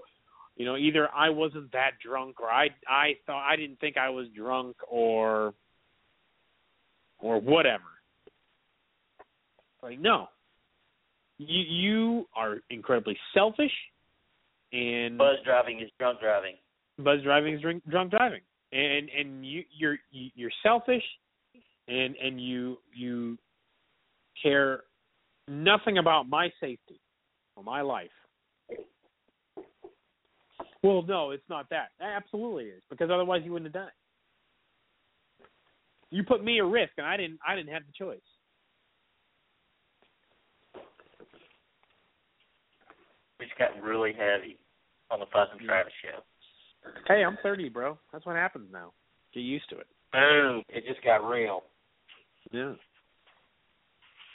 you know, either I wasn't that drunk, or I I thought I didn't think I was drunk, or or whatever. Like, no, you you are incredibly selfish, and Buzz driving is drunk driving. buzz driving is drink, drunk driving, and and you you're you- you're selfish, and and you you care nothing about my safety or my life. Well, no, it's not that. It absolutely is because otherwise you wouldn't have done it. You put me at risk, and I didn't. I didn't have the choice. We just got really heavy on the Fuzz and mm-hmm. Travis show. Hey, I'm 30, bro. That's what happens now. Get used to it. Boom! It just got real. Yeah.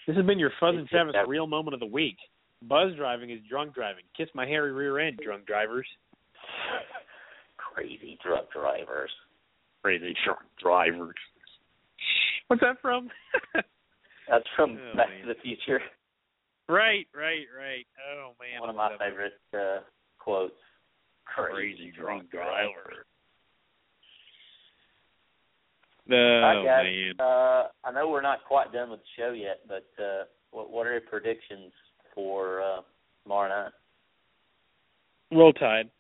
This has been your Fuzz and It's just Travis that- real moment of the week. Buzz driving is drunk driving. Kiss my hairy rear end, drunk drivers. [sighs] Crazy drunk drivers. Crazy drunk drivers. What's that from? [laughs] That's from Oh, Back man. to the Future. Right, right, right. Oh man, One of my love favorite uh, quotes. Crazy drunk driver. All Oh guys. man. Uh, I know we're not quite done with the show yet, but uh, what what are your predictions for uh, tomorrow night? Roll Tide.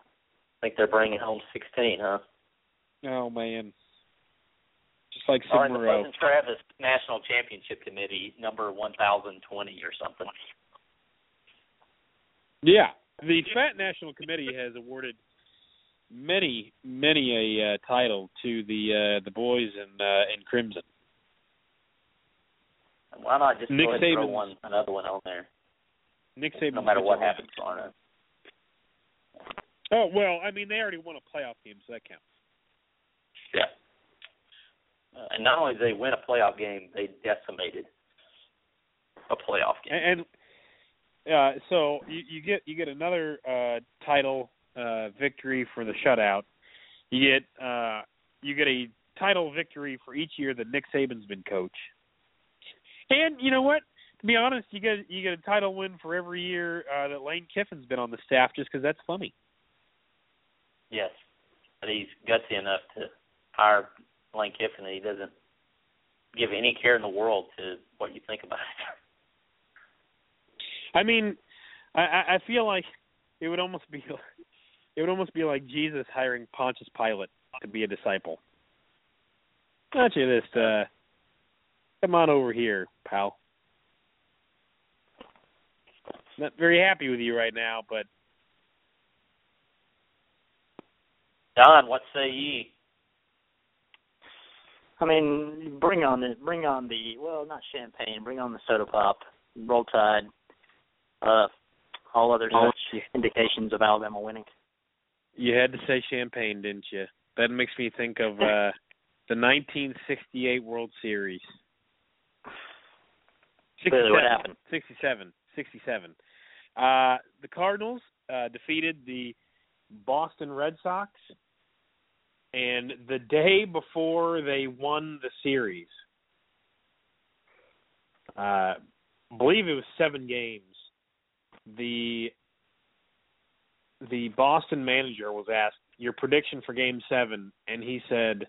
I think they're bringing home 16, huh? Oh man. Like Or in the Fuzz Travis National Championship Committee, number 1020 or something. Yeah, the Fat National Committee has awarded many, many a uh, title to the uh, the boys in uh, in crimson. Why not just Nick go ahead and throw Saban's- one another one on there, Nick Saban. no matter what happens tomorrow night? Oh well, I mean they already won a playoff game, so that counts. Uh, and not only did they win a playoff game, they decimated a playoff game. And, and uh, so you, you get you get another uh, title uh, victory for the shutout. You get uh, you get a title victory for each year that Nick Saban's been coach. And you know what? To be honest, you get you get a title win for every year uh, that Lane Kiffin's been on the staff, just because that's funny. Yes, but he's gutsy enough to hire Lane Kiffin that he doesn't give any care in the world to what you think about it. I mean, I, I I feel like it would almost be it would almost be like Jesus hiring Pontius Pilate to be a disciple. Not you this uh come on over here, pal. Not very happy with you right now, but Don, what say ye? I mean, bring on the bring on the well, not champagne. Bring on the soda pop, roll tide, uh, all other Oh, such indications of Alabama winning. you had to say champagne, didn't you? That makes me think of [laughs] uh the 1968 World Series. Clearly, what 67, happened? 67. 67. Uh, the Cardinals uh, defeated the Boston Red Sox, and the day before they won the series, uh, believe it was seven games. The the Boston manager was asked your prediction for Game Seven, and he said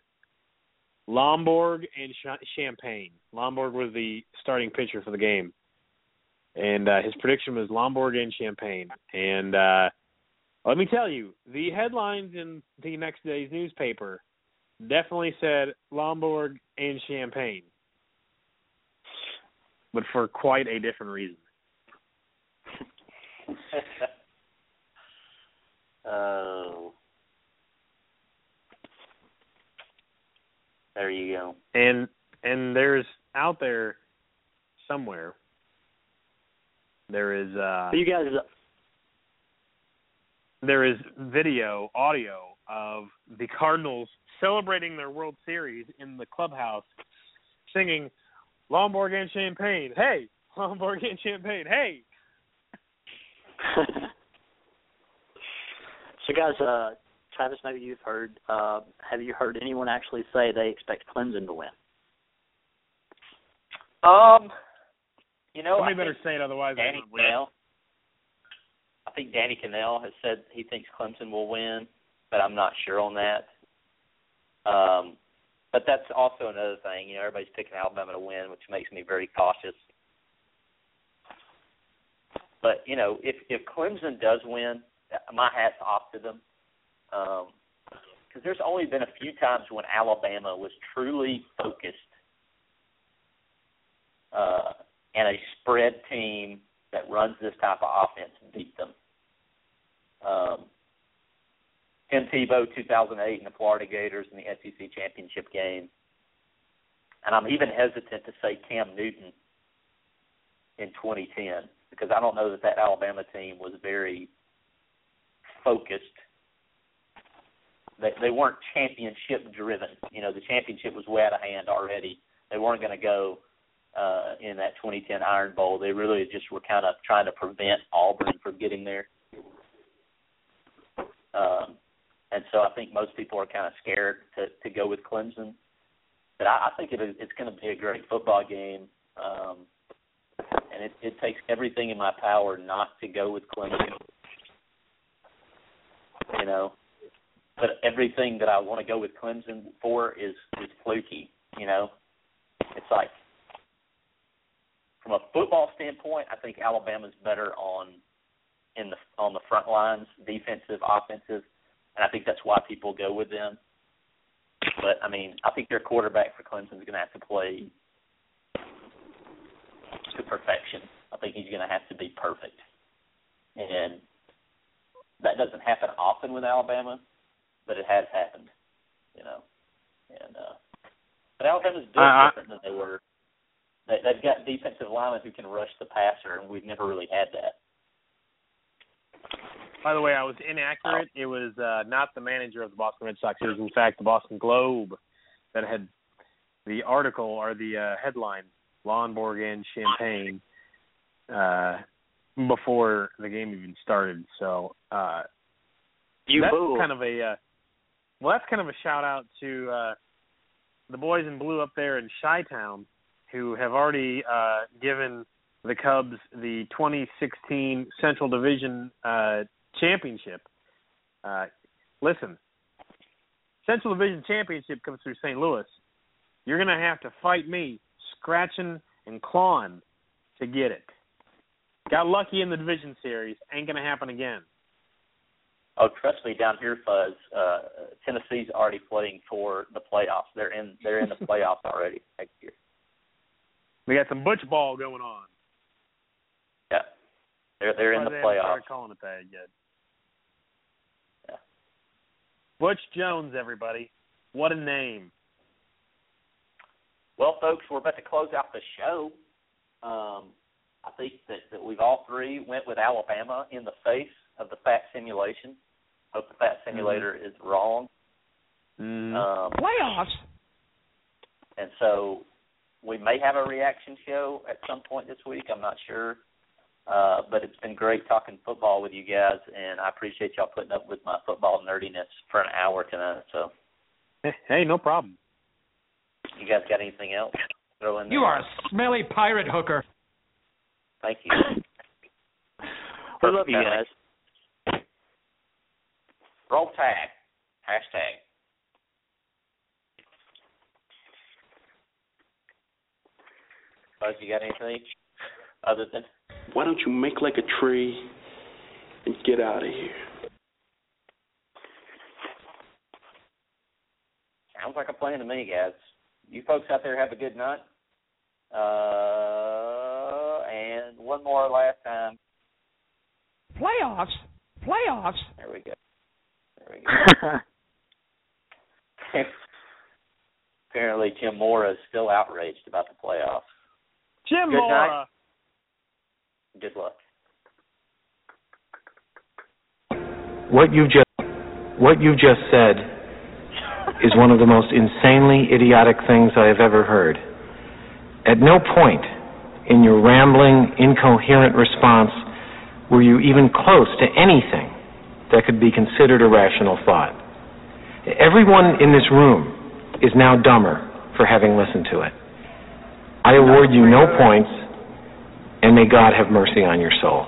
Lonborg and Ch- Champagne. Lonborg was the starting pitcher for the game, and uh, his prediction was Lonborg and Champagne. And uh, let me tell you, the headlines in the next day's newspaper definitely said Lonborg and Champagne, but for quite a different reason. [laughs] Oh. There you go. And and there's out there somewhere there is uh you guys there is video, audio of the Cardinals celebrating their World Series in the clubhouse, singing "Lonborg and Champagne." Hey, [laughs] Lonborg and Champagne. Hey. [laughs] so, guys, uh, Travis, maybe you've heard. Uh, have you heard anyone actually say they expect Clemson to win? Um, you know, somebody I better think say it, otherwise I Danny won't win. Kanell. I think Danny Kanell has said he thinks Clemson will win, but I'm not sure on that. Um, but that's also another thing. You know, everybody's picking Alabama to win, which makes me very cautious. But you know, if if Clemson does win, my hat's off to them. Because there's only been a few times when Alabama was truly focused uh, and a spread team that runs this type of offense beat them. Um, Tim Tebow, 2008, in the Florida Gators in the SEC championship game, and I'm even hesitant to say Cam Newton in 2010 because I don't know that that Alabama team was very focused. They they weren't championship driven. You know, the championship was way out of hand already. They weren't going to go uh, in that 2010 Iron Bowl. They really just were kind of trying to prevent Auburn from getting there. Um, and so I think most people are kind of scared to to go with Clemson. But I, I think it, it's going to be a great football game. Um, and it, it takes everything in my power not to go with Clemson. You know, but everything that I want to go with Clemson for is is fluky. You know, it's like from a football standpoint, I think Alabama's better on in the on the front lines, defensive, offensive, and I think that's why people go with them. But I mean, I think their quarterback for Clemson is going to have to play to perfection. I think he's going to have to be perfect, and that doesn't happen often with Alabama, but it has happened, you know. And uh, but Alabama's built Uh, different than they were. They, they've got defensive linemen who can rush the passer, and we've never really had that. By the way, I was inaccurate. It was uh, not the manager of the Boston Red Sox. It was, in fact, the Boston Globe that had the article or the uh, headline, Lonborg and Champagne, uh, before the game even started. So uh, You that's fool. kind of a uh, well, that's kind of a shout out to uh, the boys in blue up there in Chi Town, who have already uh, given the Cubs the 2016 Central Division uh, championship. Uh, listen, Central Division championship comes through St. Louis. You're going to have to fight me, scratching and clawing to get it. Got lucky in the division series. Ain't going to happen again. Oh, trust me, down here, Fuzz. Uh, Tennessee's already playing for the playoffs. They're in. They're in the [laughs] playoffs already next year. We got some butch ball going on. Yeah, they're they're in the they haven't playoffs. started calling it that yet. Yeah. Butch Jones, everybody. What a name. Well, folks, we're about to close out the show. Um, I think that, that we've all three went with Alabama in the face of the fat simulation. Hope the fat simulator is wrong. Mm. Um, Playoffs. and so we may have a reaction show at some point this week. I'm not sure. Uh, but it's been great talking football with you guys, and I appreciate y'all putting up with my football nerdiness for an hour tonight. So, Hey, no problem. you guys got anything else? Throw in there? You are a smelly pirate hooker. Thank you. we love you guys. Roll tag. Hashtag. Buzz, you got anything other than Why don't you make like a tree and get out of here? sounds like a plan to me, guys. You folks out there have a good night. Uh, and one more last time. Playoffs? Playoffs? There we go. There we go. [laughs] [laughs] Apparently, Jim Mora is still outraged about the playoffs. Jim Good Mora. night. Good luck. What you just what you just said is one of the most insanely idiotic things I have ever heard. At no point in your rambling, incoherent response were you even close to anything that could be considered a rational thought. Everyone in this room is now dumber for having listened to it. I award you no points, and may God have mercy on your soul.